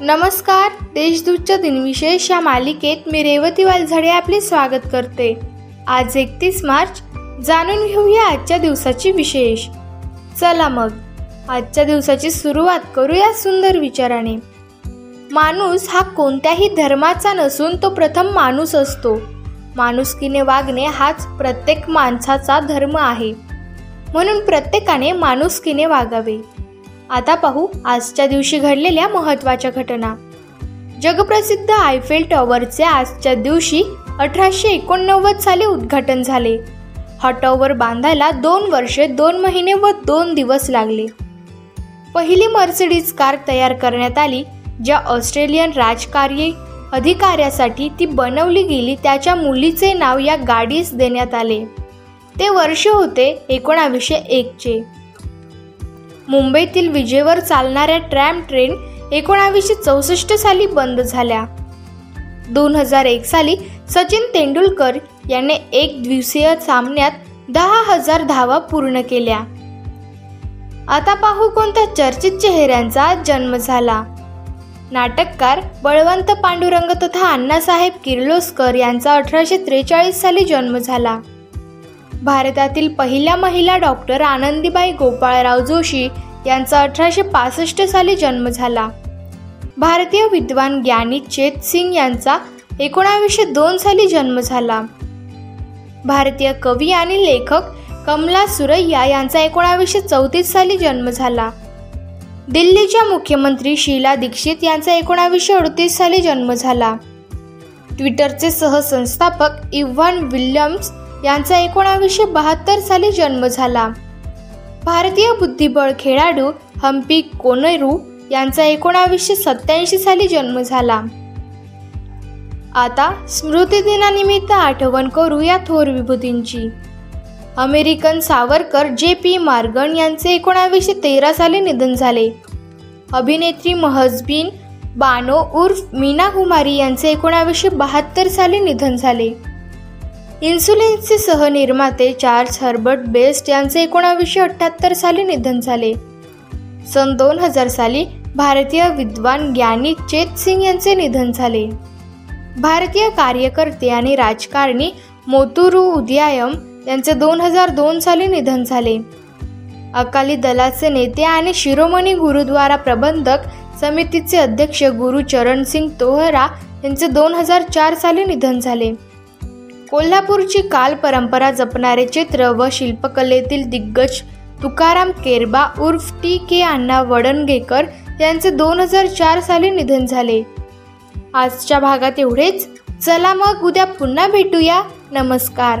नमस्कार देशदूतच्या दिनविशेष या मालिकेत मी रेवती वालझडे आपले स्वागत करते. आज एकतीस मार्च जाणून घेऊया आजच्या दिवसाची विशेष. चला मग आजच्या दिवसाची सुरुवात करूया सुंदर विचाराने. माणूस हा कोणत्याही धर्माचा नसून तो प्रथम माणूस असतो. माणुसकीने वागणे हाच प्रत्येक माणसाचा धर्म आहे. म्हणून प्रत्येकाने माणुसकीने वागावे. आता पाहू आजच्या दिवशी घडलेल्या महत्त्वाच्या घटना. जगप्रसिद्ध आयफेल टॉवरचे आजच्या दिवशी अठराशे एकोणनव्वद साली उद्घाटन झाले. हा टॉवर बांधायला दोन वर्षे दोन महिने व दोन दिवस लागले. पहिली मर्सिडीज कार तयार करण्यात आली ज्या ऑस्ट्रेलियन राजकार्य अधिकाऱ्यासाठी ती बनवली गेली त्याच्या मुलीचे नाव या गाडीस देण्यात आले. ते वर्ष होते एकोणावीसशे एकचे. मुंबईतील विजेवर चालणाऱ्या ट्रॅम ट्रेन एकोणावीसशे चौसष्ट साली बंद झाल्या. दोन हजार एक साली सचिन तेंडुलकर याने एक दिवसीय सामन्यात दहा हजार धावा पूर्ण केल्या. आता पाहू कोणत्या चर्चित चेहऱ्यांचा जन्म झाला. नाटककार बळवंत पांडुरंग तथा अण्णासाहेब किर्लोस्कर यांचा अठराशे त्रेचाळीस साली जन्म झाला. भारतातील पहिल्या महिला डॉक्टर आनंदीबाई गोपाळराव जोशी यांचा अठराशे पासष्ट साली जन्म झाला. भारतीय विद्वान ज्ञानी चेत सिंग यांचा एकोणावीसशे दोन साली जन्म झाला. भारतीय कवी आणि लेखक कमला सुरैया यांचा एकोणावीसशे चौतीस साली जन्म झाला. दिल्लीच्या मुख्यमंत्री शीला दीक्षित यांचा एकोणावीसशे अडतीस साली जन्म झाला. ट्विटरचे सहसंस्थापक इव्हान विल्यम्स यांचा एकोणावीसशे बहात्तर साली जन्म झाला. भारतीय बुद्धिबळ खेळाडू हम्पी कोनेरू यांचा एकोणावीसशे सत्याऐंशी साली जन्म झाला. आता स्मृतिदिनानिमित्त आठवण करू या थोर विभूतींची. American Savarkar J P Morgan यांचे एकोणावीसशे तेरा साली निधन झाले. अभिनेत्री महजबीन बानो उर्फ मीना कुमारी यांचे एकोणावीसशे बहात्तर साली निधन झाले. इन्सुलिनचे सहनिर्माते चार्ल्स हर्बर्ट बेस्ट यांचे एकोणावीसशे अठ्ठ्याहत्तर साली निधन झाले. सन दोन हजार साली भारतीय विद्वान ज्ञानी चेत सिंग यांचे निधन झाले. भारतीय कार्यकर्ते आणि राजकारणी मोतुरू उदयायम यांचे दोन हजार दोन साली निधन झाले. अकाली दलाचे नेते आणि शिरोमणी गुरुद्वारा प्रबंधक समितीचे अध्यक्ष गुरु चरण सिंग तोहरा यांचे दोन हजार चार साली निधन झाले. कोल्हापूरची काल परंपरा जपणारे चित्र व शिल्पकलेतील दिग्गज तुकाराम केरबा उर्फ टी के अण्णा वडणगेकर यांचे दोन हजार चार साली निधन झाले. आजच्या भागात एवढेच. चला मग उद्या पुन्हा भेटूया. नमस्कार.